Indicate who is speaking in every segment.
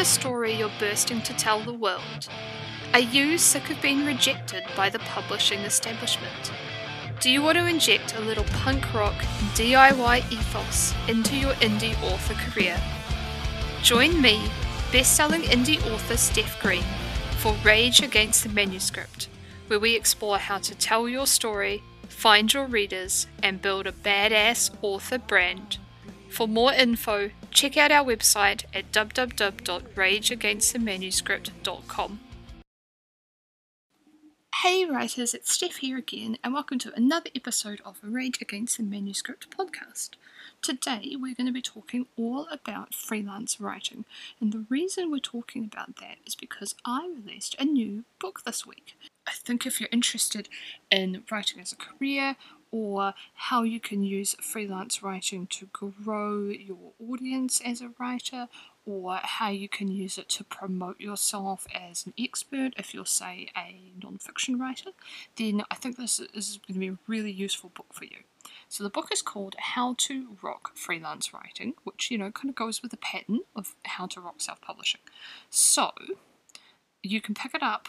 Speaker 1: a story you're bursting to tell the world? Are you sick of being rejected by the publishing establishment? Do you want to inject a little punk rock DIY ethos into your indie author career? Join me, best-selling indie author Steff Green, for Rage Against the Manuscript, where we explore how to tell your story, find your readers, and build a badass author brand. For more info, check out our website at www.rageagainstthemanuscript.com. Hey writers, it's Steff here again, and welcome to another episode of Rage Against the Manuscript podcast. Today we're going to be talking all about freelance writing, and the reason we're talking about that is because I released a new book this week. I think if you're interested in writing as a career or how you can use freelance writing to grow your audience as a writer, or how you can use it to promote yourself as an expert if you're, say, a non-fiction writer, then I think this is going to be a really useful book for you. So the book is called How to Rock Freelance Writing, which, you know, kind of goes with the pattern of how to rock self-publishing. So you can pick it up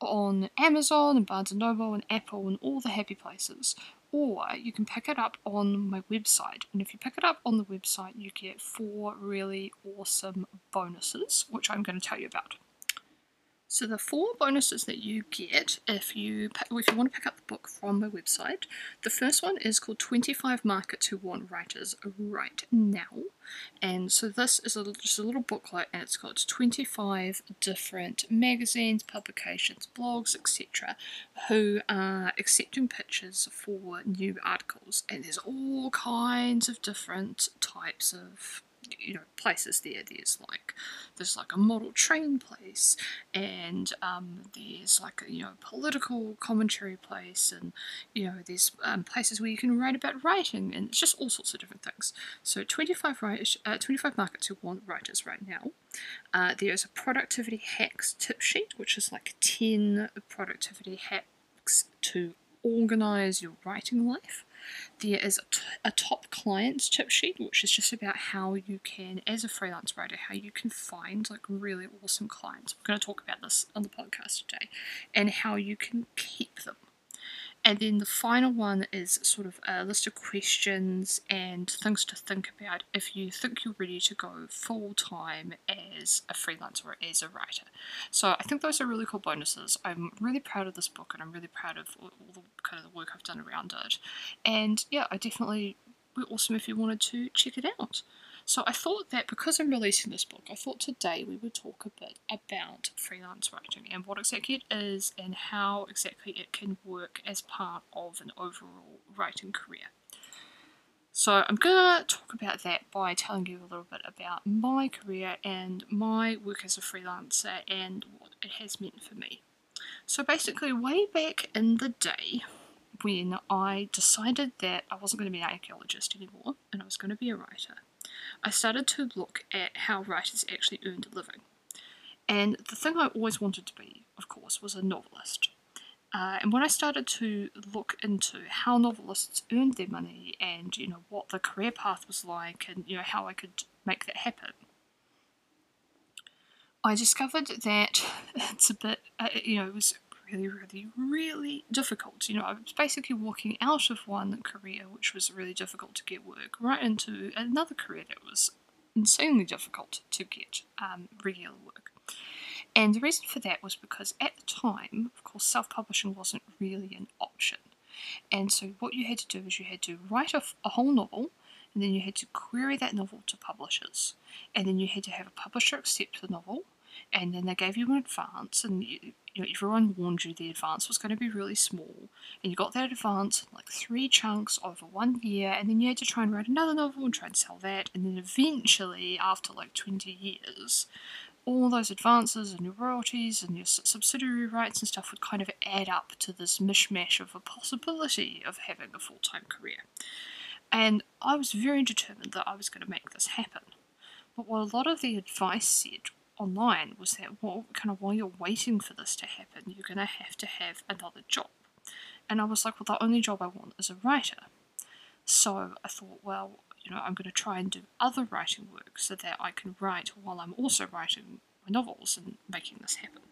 Speaker 1: on Amazon and Barnes & Noble and Apple and all the happy places or you can pick it up on my website. And if you pick it up on the website, you get four really awesome bonuses, which I'm going to tell you about. So the four bonuses that you get if you if you want to pick up the book from my website, the first one is called 25 Markets Who Want Writers Right Now. And so this is a, just a little booklet and it's got 25 different magazines, publications, blogs, etc. who are accepting pitches for new articles. And there's all kinds of different types of you know places there. There's like there's like a model train place and um, there's like a you know political commentary place and you know there's um, places where you can write about writing and it's just all sorts of different things. So 25 write, uh, 25 markets who want writers right now. Uh, there's a productivity hacks tip sheet which is like 10 productivity hacks to organize your writing life there is a, top clients tip sheet, which is just about how you can, as a freelance writer, how you can find like really awesome clients. We're going to talk about this on the podcast today, and how you can keep them. And then the final one is sort of a list of questions and things to think about if you think you're ready to go full time as a freelancer or as a writer. So I think those are really cool bonuses. I'm really proud of this book and I'm really proud of all the kind of the work I've done around it. And yeah, I definitely be awesome if you wanted to check it out. So I thought that because I'm releasing this book, I thought today we would talk a bit about freelance writing and what exactly it is and how exactly it can work as part of an overall writing career. So I'm going to talk about that by telling you a little bit about my career and my work as a freelancer and what it has meant for me. So basically, way back in the day, when I decided that I wasn't going to be an archaeologist anymore and I was going to be a writer, I started to look at how writers actually earned a living. And the thing I always wanted to be, of course, was a novelist. Uh, and when I started to look into how novelists earned their money and you know what the career path was like and you know how I could make that happen, I discovered that it's a bit uh, you know it was really, really, really difficult. You know, I was basically walking out of one career, which was really difficult to get work, right into another career that was insanely difficult to get um, regular work. And the reason for that was because at the time, of course, self publishing wasn't really an option. And so what you had to do is you had to write a, a whole novel and then you had to query that novel to publishers. And then you had to have a publisher accept the novel and then they gave you an advance, and you, you know, everyone warned you the advance was going to be really small, and you got that advance like three chunks over one year, and then you had to try and write another novel and try and sell that, and then eventually, after like 20 years, all those advances and your royalties and your subsidiary rights and stuff would kind of add up to this mishmash of a possibility of having a full time career. And I was very determined that I was going to make this happen. But what a lot of the advice said online was that well, kind of while you're waiting for this to happen, you're going to have to have another job. And I was like, well, the only job I want is a writer. So I thought, well, you know, I'm going to try and do other writing work so that I can write while I'm also writing my novels and making this happen.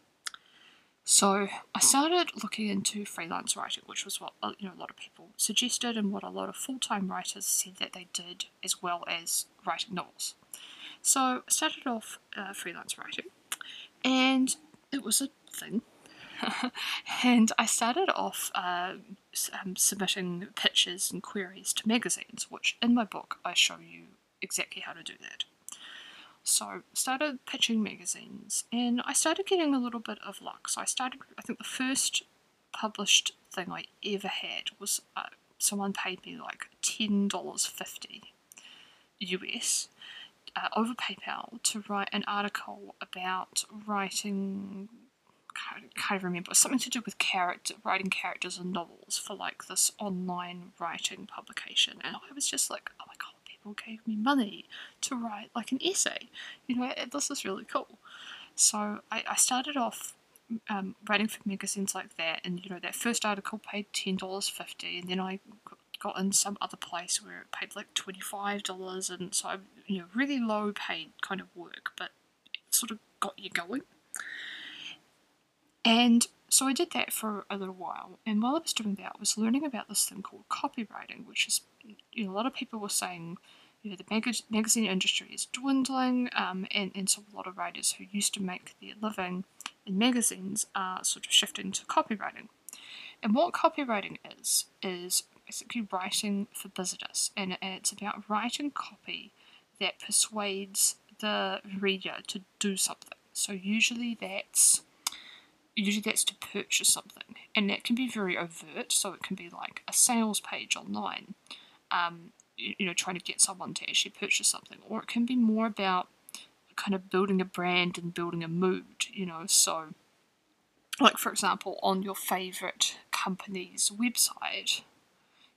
Speaker 1: So I started looking into freelance writing, which was what uh, you know a lot of people suggested, and what a lot of full-time writers said that they did, as well as writing novels. So I started off uh, freelance writing, and it was a thing. and I started off uh, um, submitting pitches and queries to magazines, which in my book I show you exactly how to do that. So started pitching magazines, and I started getting a little bit of luck. So I started. I think the first published thing I ever had was uh, someone paid me like ten dollars fifty US uh, over PayPal to write an article about writing. Can't, can't remember something to do with character writing characters and novels for like this online writing publication, and I was just like, oh my god people gave me money to write like an essay. You know, this is really cool. So I, I started off um, writing for magazines like that, and you know, that first article paid ten dollars fifty, and then I got in some other place where it paid like twenty five dollars, and so I, you know, really low paid kind of work, but it sort of got you going. And so I did that for a little while, and while I was doing that, I was learning about this thing called copywriting, which is, you know, a lot of people were saying, you know, the mag- magazine industry is dwindling, um, and, and so a lot of writers who used to make their living in magazines are sort of shifting to copywriting. And what copywriting is, is basically writing for business, and it's about writing copy that persuades the reader to do something. So usually that's usually that's to purchase something, and that can be very overt. So it can be like a sales page online, um, you, know, trying to get someone to actually purchase something, or it can be more about kind of building a brand and building a mood. You know, so like for example, on your favorite company's website,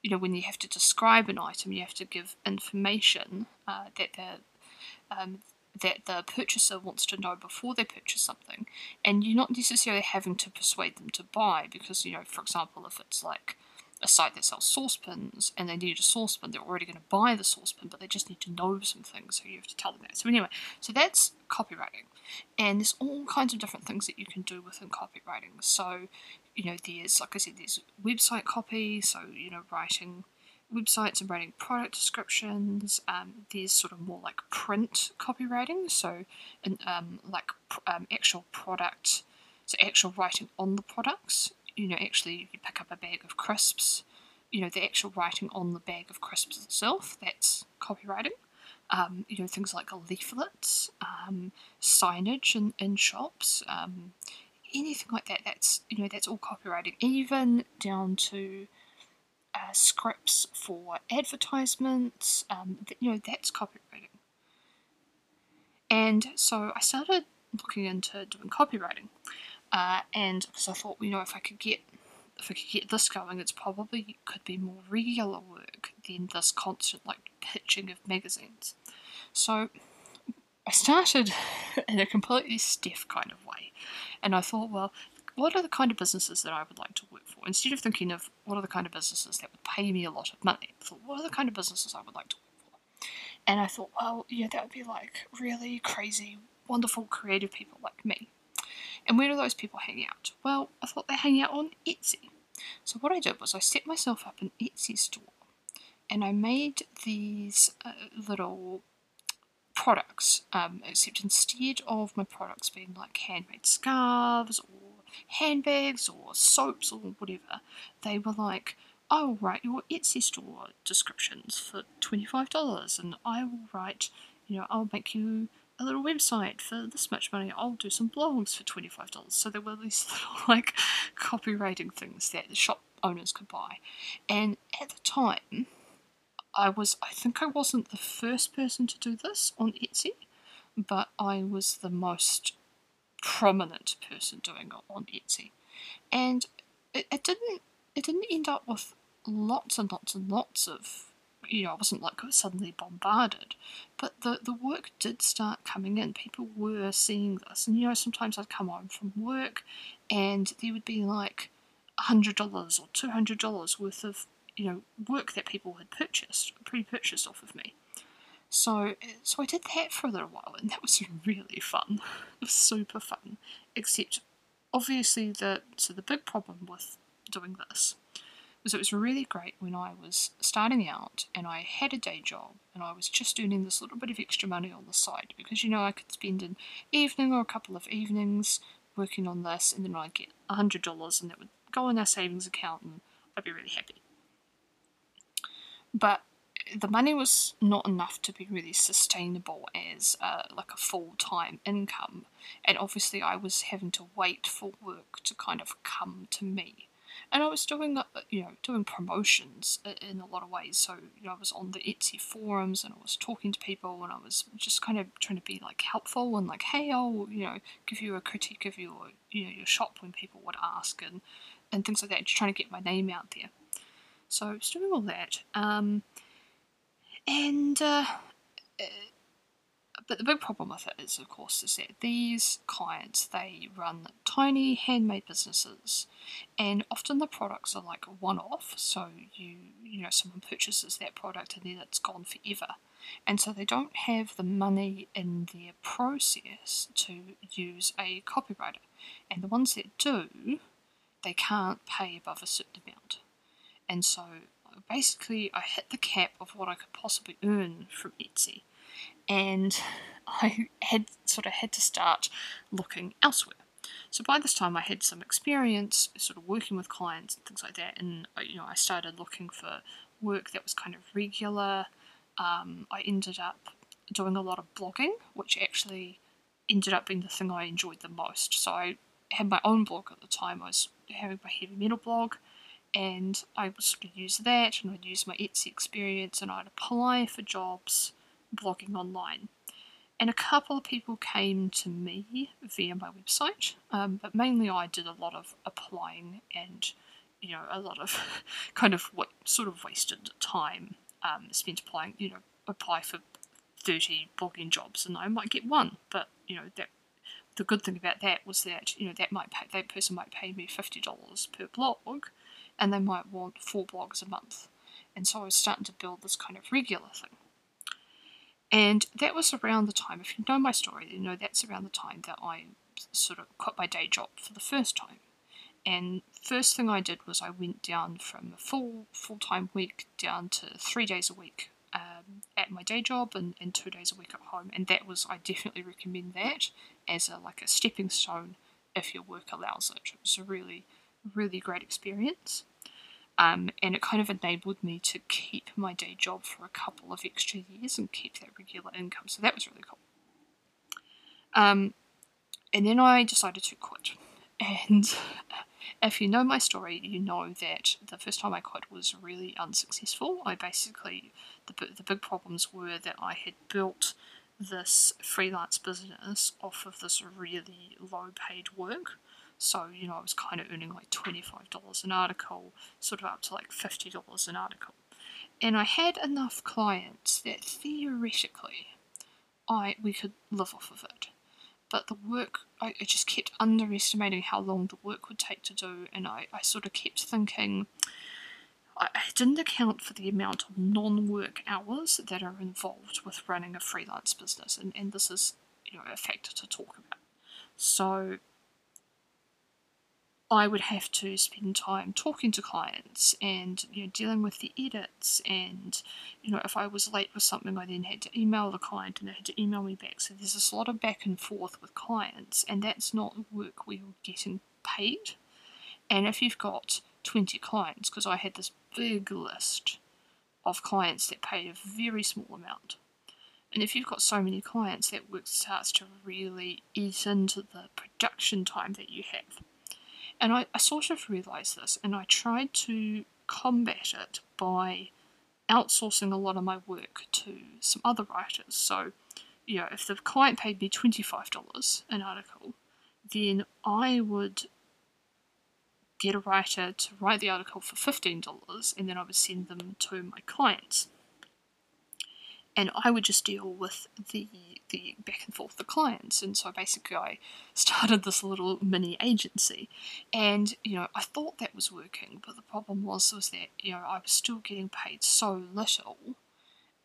Speaker 1: you know, when you have to describe an item, you have to give information uh, that the um, that the purchaser wants to know before they purchase something, and you're not necessarily having to persuade them to buy because, you know, for example, if it's like a site that sells saucepans and they need a saucepan, they're already going to buy the saucepan, but they just need to know some things, so you have to tell them that. So, anyway, so that's copywriting, and there's all kinds of different things that you can do within copywriting. So, you know, there's, like I said, there's website copy, so, you know, writing websites and writing product descriptions. Um, there's sort of more like print copywriting, so in, um, like um, actual product, so actual writing on the products. You know, actually, you pick up a bag of crisps. You know, the actual writing on the bag of crisps itself. That's copywriting. Um, you know, things like leaflets, um, signage in, in shops, um, anything like that. That's you know, that's all copywriting. Even down to uh, scripts for advertisements. Um, you know, that's copywriting. And so I started looking into doing copywriting, uh, and because I thought, you know, if I could get if I could get this going, it's probably could be more regular work than this constant like pitching of magazines. So I started in a completely stiff kind of way, and I thought, well, what are the kind of businesses that I would like to work for? Instead of thinking of what are the kind of businesses that would pay me a lot of money, I thought, what are the kind of businesses I would like to work for? And I thought, well, yeah, that would be like really crazy, wonderful, creative people like me. And where do those people hang out? Well, I thought they hang out on Etsy. So what I did was I set myself up an Etsy store and I made these uh, little products, um, except instead of my products being like handmade scarves or handbags or soaps or whatever, they were like, I will write your Etsy store descriptions for $25 and I will write, you know, I'll make you a little website for this much money. I'll do some blogs for $25. So there were these little like copywriting things that the shop owners could buy. And at the time, I was, I think I wasn't the first person to do this on Etsy, but I was the most prominent person doing it on Etsy, and it, it didn't it didn't end up with lots and lots and lots of you know I wasn't like suddenly bombarded, but the the work did start coming in. People were seeing this, and you know sometimes I'd come home from work, and there would be like hundred dollars or two hundred dollars worth of you know work that people had purchased pre-purchased off of me So, so I did that for a little while, and that was really fun. It was super fun. Except, obviously, the so the big problem with doing this was it was really great when I was starting out and I had a day job and I was just earning this little bit of extra money on the side because you know I could spend an evening or a couple of evenings working on this and then I'd get a hundred dollars and that would go in our savings account and I'd be really happy. But the money was not enough to be really sustainable as uh, like a full-time income. And obviously I was having to wait for work to kind of come to me. And I was doing uh, you know doing promotions in a lot of ways. So you know I was on the Etsy forums and I was talking to people and I was just kind of trying to be like helpful and like hey I'll you know give you a critique of your you know your shop when people would ask and and things like that just trying to get my name out there so I was doing all that um, and uh, uh but the big problem with it is, of course, is that these clients they run tiny handmade businesses, and often the products are like one-off. So you you know someone purchases that product and then it's gone forever, and so they don't have the money in their process to use a copywriter, and the ones that do, they can't pay above a certain amount, and so basically I hit the cap of what I could possibly earn from Etsy and I had sort of had to start looking elsewhere. So by this time, I had some experience, sort of working with clients and things like that, and uh, you know, I started looking for work that was kind of regular. Um, I ended up doing a lot of blogging, which actually ended up being the thing I enjoyed the most. So I had my own blog at the time. I was having my heavy metal blog, and I sort of use that, and I'd use my Etsy experience, and I'd apply for jobs blogging online. And a couple of people came to me via my website, um, but mainly I did a lot of applying and, you know, a lot of kind of what sort of wasted time um, spent applying, you know, apply for 30 blogging jobs and I might get one, but, you know, that the good thing about that was that, you know, that might pay, that person might pay me $50 per blog and they might want four blogs a month. And so I was starting to build this kind of regular thing. And that was around the time, if you know my story, you know that's around the time that I sort of quit my day job for the first time. And first thing I did was I went down from a full full time week down to three days a week um, at my day job and, and two days a week at home. And that was I definitely recommend that as a like a stepping stone if your work allows it. It was a really really great experience. Um, and it kind of enabled me to keep my day job for a couple of extra years and keep that regular income. So that was really cool. Um, and then I decided to quit. And if you know my story, you know that the first time I quit was really unsuccessful. I basically, the, the big problems were that I had built this freelance business off of this really low paid work. So, you know, I was kind of earning like $25 an article, sort of up to like $50 an article. And I had enough clients that theoretically I we could live off of it. But the work, I, I just kept underestimating how long the work would take to do, and I, I sort of kept thinking, I, I didn't account for the amount of non work hours that are involved with running a freelance business, and, and this is you know a factor to talk about. So I would have to spend time talking to clients and you know dealing with the edits and you know if I was late with something I then had to email the client and they had to email me back. So there's this lot of back and forth with clients and that's not work where you're getting paid. And if you've got 20 clients because I had this big list of clients that paid a very small amount. And if you've got so many clients that work starts to really eat into the production time that you have and I, I sort of realised this and I tried to combat it by outsourcing a lot of my work to some other writers. So, you know, if the client paid me $25 an article, then I would get a writer to write the article for $15 and then I would send them to my clients and I would just deal with the the back and forth the clients and so basically I started this little mini agency and you know I thought that was working but the problem was was that you know I was still getting paid so little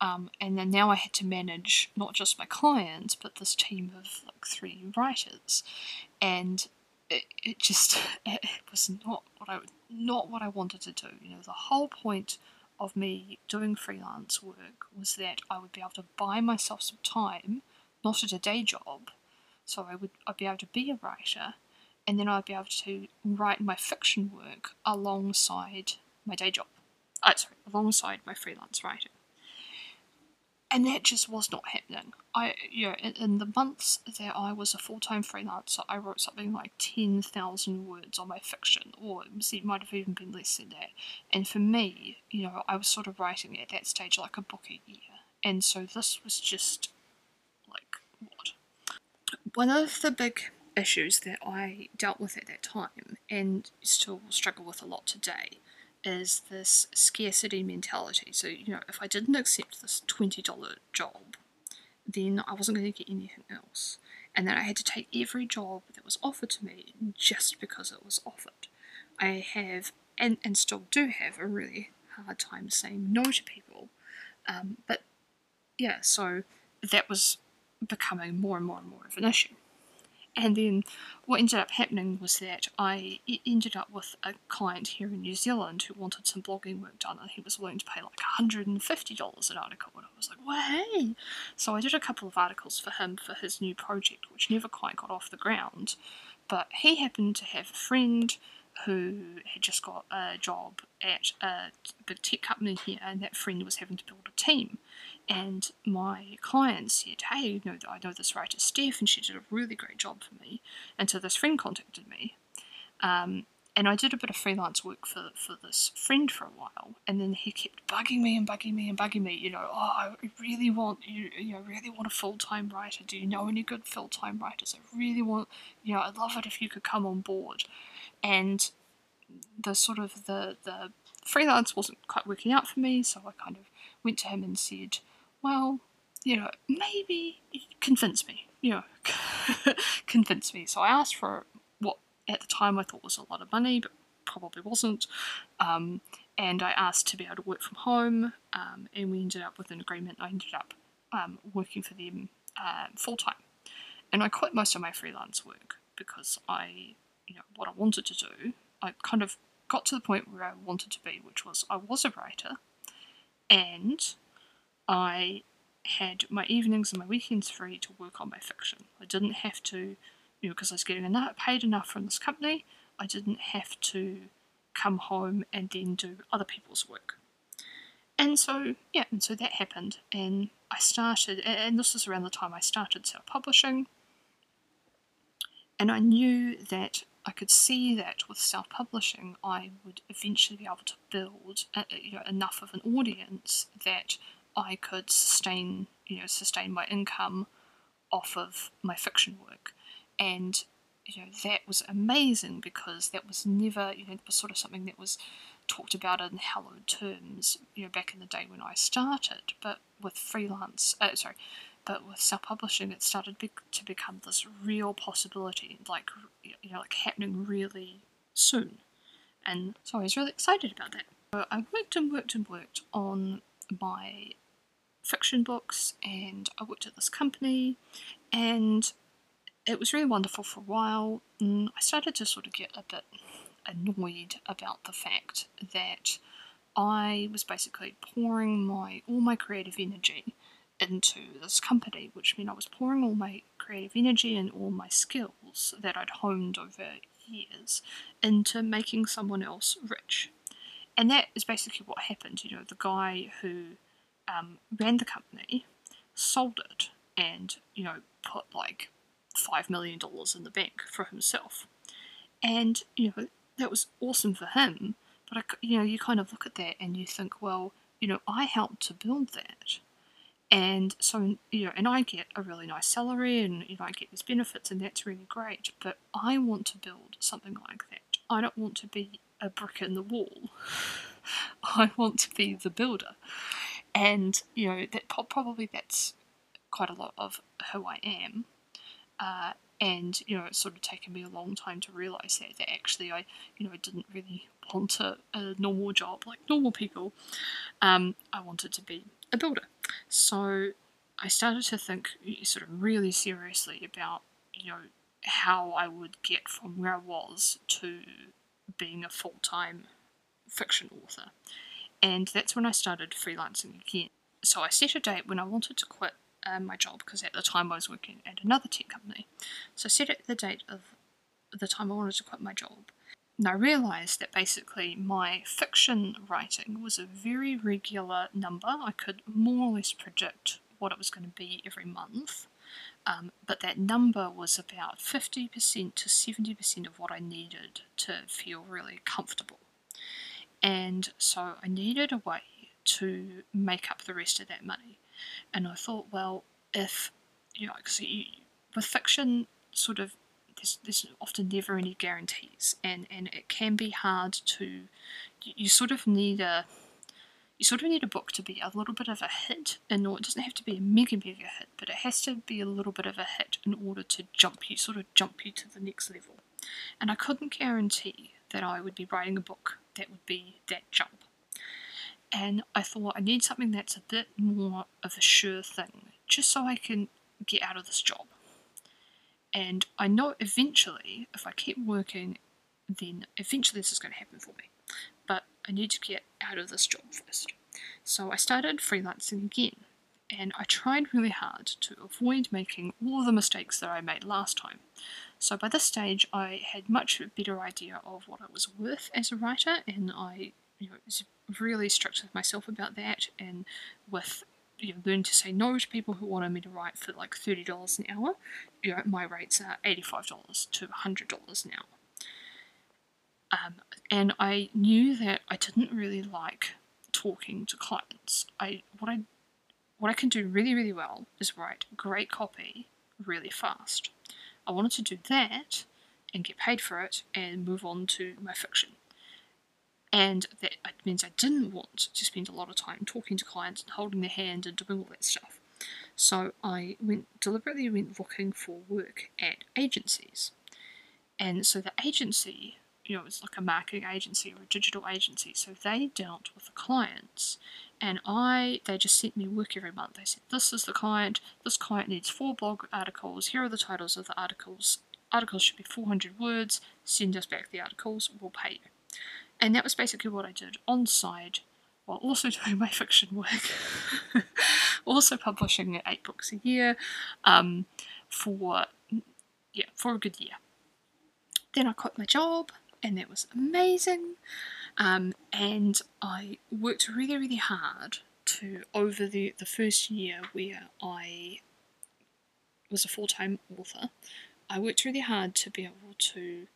Speaker 1: Um, and then now I had to manage not just my clients, but this team of like three writers, and it, it just it, was not what I not what I wanted to do. You know, the whole point of me doing freelance work was that I would be able to buy myself some time, not at a day job, so I would I'd be able to be a writer, and then I'd be able to write my fiction work alongside my day job. Oh, sorry, alongside my freelance writing and that just was not happening. I, you know, in, in the months that I was a full time freelancer, I wrote something like 10,000 words on my fiction, or it might have even been less than that. And for me, you know, I was sort of writing at that stage like a book a year. And so this was just One of the big issues that I dealt with at that time, and still struggle with a lot today, is this scarcity mentality. So, you know, if I didn't accept this $20 job, then I wasn't going to get anything else. And then I had to take every job that was offered to me just because it was offered. I have, and, and still do have, a really hard time saying no to people. Um, but yeah, so that was becoming more and more and more of an issue. And then what ended up happening was that I ended up with a client here in New Zealand who wanted some blogging work done and he was willing to pay like $150 an article. And I was like, well, hey. So I did a couple of articles for him for his new project, which never quite got off the ground. But he happened to have a friend who had just got a job at a big tech company here, and that friend was having to build a team. And my client said, Hey, you know, I know this writer Steff, and she did a really great job for me. And so this friend contacted me. Um, and I did a bit of freelance work for, for this friend for a while, and then he kept bugging me and bugging me and bugging me. You know, oh, I really want you. You know, really want a full time writer. Do you know any good full time writers? I really want. You know, I'd love it if you could come on board. And the sort of the the freelance wasn't quite working out for me, so I kind of went to him and said, well, you know, maybe convince me, you know, convince me. So I asked for at the time I thought was a lot of money, but probably wasn't. Um, and I asked to be able to work from home, um, and we ended up with an agreement. I ended up um, working for them uh, full time, and I quit most of my freelance work because I, you know, what I wanted to do. I kind of got to the point where I wanted to be, which was I was a writer, and I had my evenings and my weekends free to work on my fiction. I didn't have to, because I was getting enough, paid enough from this company, I didn't have to come home and then do other people's work. And so, yeah, and so that happened, and I started, and this was around the time I started self publishing, and I knew that I could see that with self publishing, I would eventually be able to build a, you know, enough of an audience that I could sustain, you know, sustain my income off of my fiction work. And, you know, that was amazing because that was never, you know, was sort of something that was talked about in hallowed terms, you know, back in the day when I started. But with freelance, uh, sorry, but with self-publishing, it started be- to become this real possibility, like, you know, like happening really soon. And so I was really excited about that. So I worked and worked and worked on my fiction books and I worked at this company and it was really wonderful for a while. And I started to sort of get a bit annoyed about the fact that I was basically pouring my all my creative energy into this company, which meant I was pouring all my creative energy and all my skills that I'd honed over years into making someone else rich. And that is basically what happened. You know, the guy who um, ran the company, sold it, and you know put like five million dollars in the bank for himself, and you know that was awesome for him. But I, you know, you kind of look at that and you think, well, you know, I helped to build that, and so you know, and I get a really nice salary, and you know, I get these benefits, and that's really great. But I want to build something like that. I don't want to be a brick in the wall. I want to be the builder and you know that probably that's quite a lot of who I am. Uh, and you know, it's sort of taken me a long time to realize that that actually I, you know, I didn't really want a, a normal job like normal people. Um, I wanted to be a builder. So I started to think sort of really seriously about, you know, how I would get from where I was to being a full time fiction author. And that's when I started freelancing again. So I set a date when I wanted to quit um, my job because at the time I was working at another tech company. So I set it the date of the time I wanted to quit my job. And I realised that basically my fiction writing was a very regular number. I could more or less predict what it was going to be every month. Um, but that number was about 50% to 70% of what I needed to feel really comfortable. And so I needed a way to make up the rest of that money. And I thought, well, if, you know, cause you, with fiction, sort of, there's, there's often never any guarantees, and, and it can be hard to, you, sort of need a, you sort of need a book to be a little bit of a hit, and it doesn't have to be a mega mega hit, but it has to be a little bit of a hit in order to jump you, sort of jump you to the next level. And I couldn't guarantee that I would be writing a book that would be that jump. And I thought I need something that's a bit more of a sure thing, just so I can get out of this job. And I know eventually, if I keep working, then eventually this is going to happen for me. But I need to get out of this job first. So I started freelancing again, and I tried really hard to avoid making all the mistakes that I made last time. So by this stage, I had much better idea of what I was worth as a writer, and I you know, was really strict with myself about that, and with you know, to say no to people who wanted me to write for like thirty dollars an hour. You know, my rates are eighty-five dollars to hundred dollars an hour. Um, and I knew that I didn't really like talking to clients. I what I what I can do really really well is write great copy really fast. I wanted to do that and get paid for it and move on to my fiction. And that means I didn't want to spend a lot of time talking to clients and holding their hand and doing all that stuff. So I went deliberately went looking for work at agencies. And so the agency, you know, it's like a marketing agency or a digital agency, so they dealt with the clients and I they just sent me work every month. They said, This is the client, this client needs four blog articles, here are the titles of the articles. Articles should be 400 words, send us back the articles, we'll pay you. And that was basically what I did on side while also doing my fiction work. also publishing eight books a year um, for yeah, for a good year. Then I quit my job and that was amazing. Um, and I worked really, really hard to, over the, the first year where I was a full time author, I worked really hard to be able to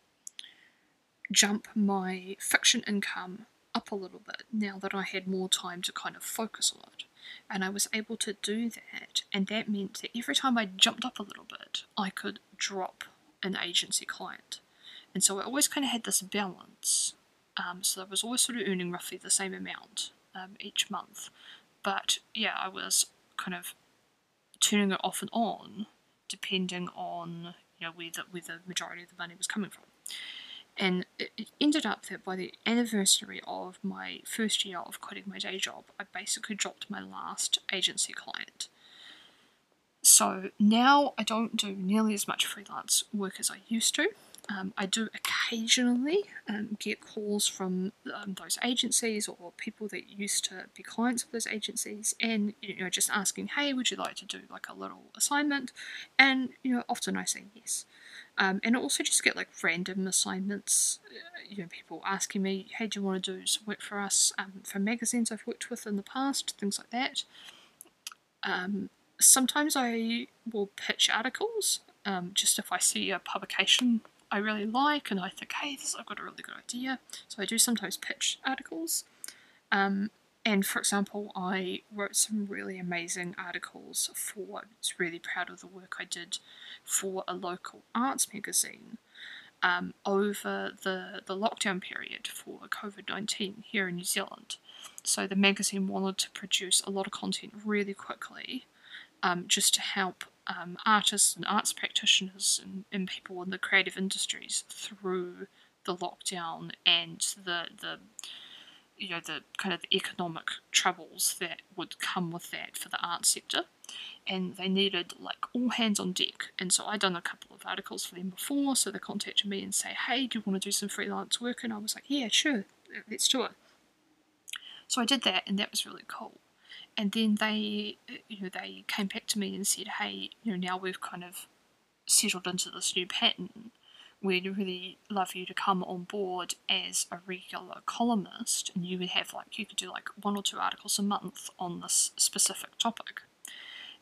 Speaker 1: jump my fiction income up a little bit now that I had more time to kind of focus on it. And I was able to do that, and that meant that every time I jumped up a little bit, I could drop an agency client. And so I always kind of had this balance um, so I was always sort of earning roughly the same amount um, each month. But yeah, I was kind of turning it off and on depending on you know where the, where the majority of the money was coming from. And it, ended up that by the anniversary of my first year of quitting my day job, I basically dropped my last agency client. So now I don't do nearly as much freelance work as I used to. Um, I do occasionally um, get calls from um, those agencies or people that used to be clients of those agencies, and you know, just asking, "Hey, would you like to do like a little assignment?" And you know, often I say yes. Um, and also just get like random assignments. Uh, you know, people asking me, "Hey, do you want to do some work for us um, for magazines I've worked with in the past?" Things like that. Um, sometimes I will pitch articles. just if I see a publication I really like and I think, hey, this, I've got a really good idea. So I do sometimes pitch articles. Um, and for example, I wrote some really amazing articles for, I was really proud of the work I did for a local arts magazine um, over the, the lockdown period for COVID 19 here in New Zealand. So the magazine wanted to produce a lot of content really quickly um, just to help um, artists and arts practitioners and, and people in the creative industries through the lockdown and the the you know the kind of economic troubles that would come with that for the art sector. And they needed like all hands on deck. And so i'd done a couple of articles for them before so they contacted me and say hey do you want to do some freelance work? And i was like yeah sure let's do it. So i did that and that was really cool. And then they you know they came back to me and said hey you know now we've kind of settled into this new pattern we'd really love you to come on board as a regular columnist and you would have like you could do like one or two articles a month on this specific topic.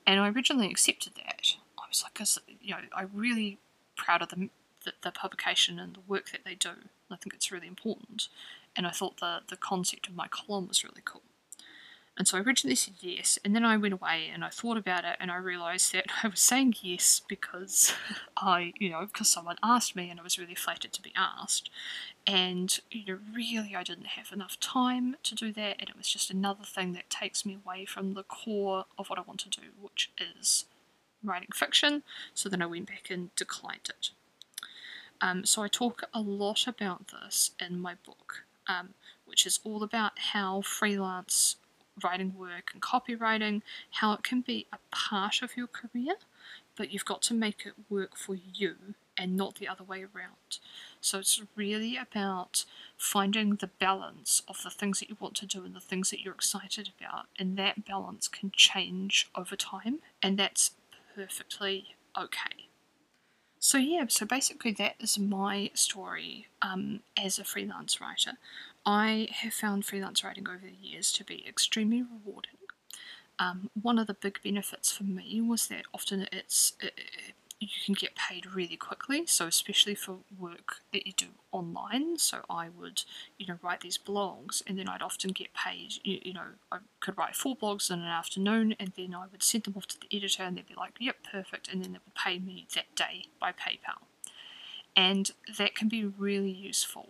Speaker 1: And i originally accepted that. I was like you know i'm really proud of the, the, the publication and the work that they do i think it's really important. And i thought the, the concept of my column was really cool and so I originally said yes, and then I went away and I thought about it and I realised that I was saying yes because I, you know, because someone asked me and I was really flattered to be asked. And, you know, really I didn't have enough time to do that, and it was just another thing that takes me away from the core of what I want to do, which is writing fiction. So then I went back and declined it. Um, so I talk a lot about this in my book, um, which is all about how freelance writing work and copywriting, how it can be a part of your career, but you've got to make it work for you and not the other way around. So it's really about finding the balance of the things that you want to do and the things that you're excited about, and that balance can change over time, and that's perfectly okay. So yeah, so basically that is my story um, as a freelance writer. I have found freelance writing over the years to be extremely rewarding. Um, one of the big benefits for me was that often it's it, you can get paid really quickly. So especially for work that you do online. So I would you know write these blogs, and then I'd often get paid. You, you know I could write four blogs in an afternoon, and then I would send them off to the editor, and they'd be like, "Yep, perfect," and then they would pay me that day by PayPal. And that can be really useful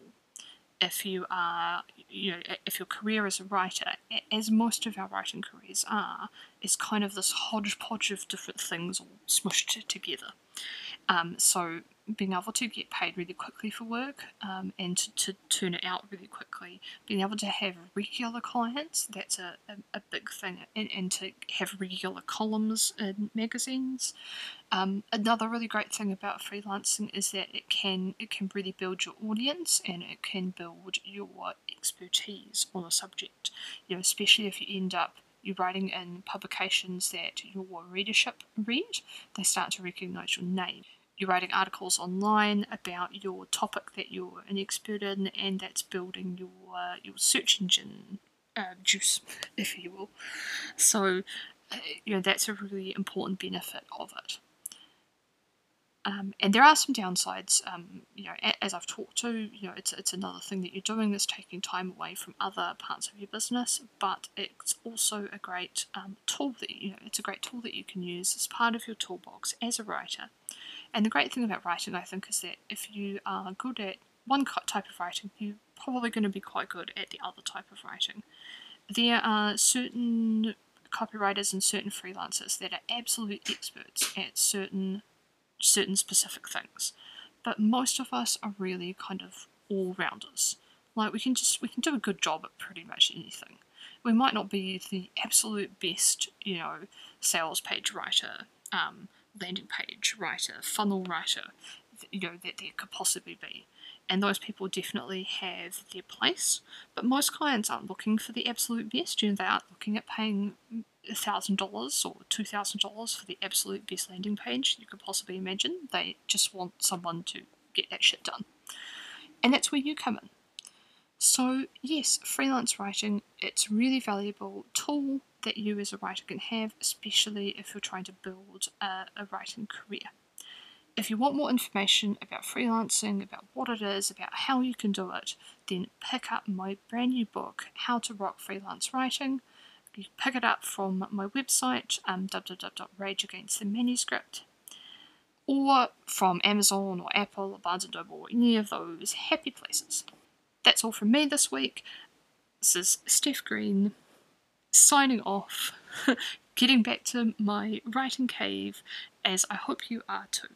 Speaker 1: if you are, you know, if your career as a writer, as most of our writing careers are, is kind of this hodgepodge of different things all smushed together. Um, so being able to get paid really quickly for work um, and to, to, turn it out really quickly, being able to have regular clients, that's a, a, a big thing, and, and, to have regular columns in magazines. Um, another really great thing about freelancing is that it can it can really build your audience and it can build your expertise on a subject. You know, especially if you end up you're writing in publications that your readership read, they start to recognise your name you're writing articles online about your topic that you're an expert in, and that's building your uh, your search engine uh, juice, if you will. So, uh, you know that's a really important benefit of it. Um, and there are some downsides. Um, you know, as I've talked to, you know, it's it's another thing that you're doing that's taking time away from other parts of your business. But it's also a great um, tool that you know, it's a great tool that you can use as part of your toolbox as a writer. And the great thing about writing, I think, is that if you are good at one type of writing, you're probably going to be quite good at the other type of writing. There are certain copywriters and certain freelancers that are absolute experts at certain certain specific things, but most of us are really kind of all rounders. Like we can just we can do a good job at pretty much anything. We might not be the absolute best, you know, sales page writer, um, landing page writer, funnel writer, you know, that there could possibly be. And those people definitely have their place, but most clients aren't looking for the absolute best. You know, they aren't looking at paying $1,000 or $2,000 for the absolute best landing page you could possibly imagine. They just want someone to get that shit done. And that's where you come in. So, yes, freelance writing, it's a really valuable tool that you as a writer can have, especially if you're trying to build a, a writing career. If you want more information about freelancing, about what it is, about how you can do it, then pick up my brand new book, How to Rock Freelance Writing. You pick it up from my website, um, www.rage against the manuscript, or from Amazon or Apple or Barnes & Noble or any of those happy places. That's all from me this week. This is Steff Green signing off, getting back to my writing cave, as I hope you are too.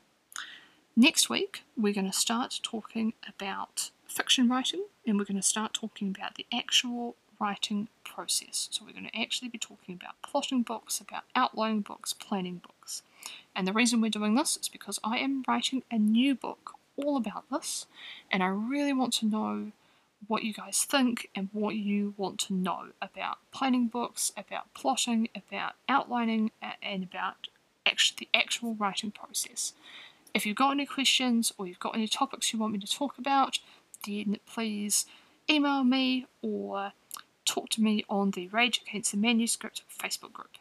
Speaker 1: Next week, we're going to start talking about fiction writing, and we're going to start talking about the actual writing process. So we're going to actually be talking about plotting books, about outlining books, planning books. And the reason we're doing this is because I am writing a new book all about this, and I really want to know what you guys think and what you want to know about planning books, about plotting, about outlining, and about the actual writing process. If you've got any questions or you've got any topics you want me to talk about, then please email me or talk to me on the Rage Against the Manuscript Facebook group.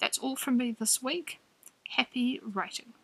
Speaker 1: That's all from me this week. Happy writing.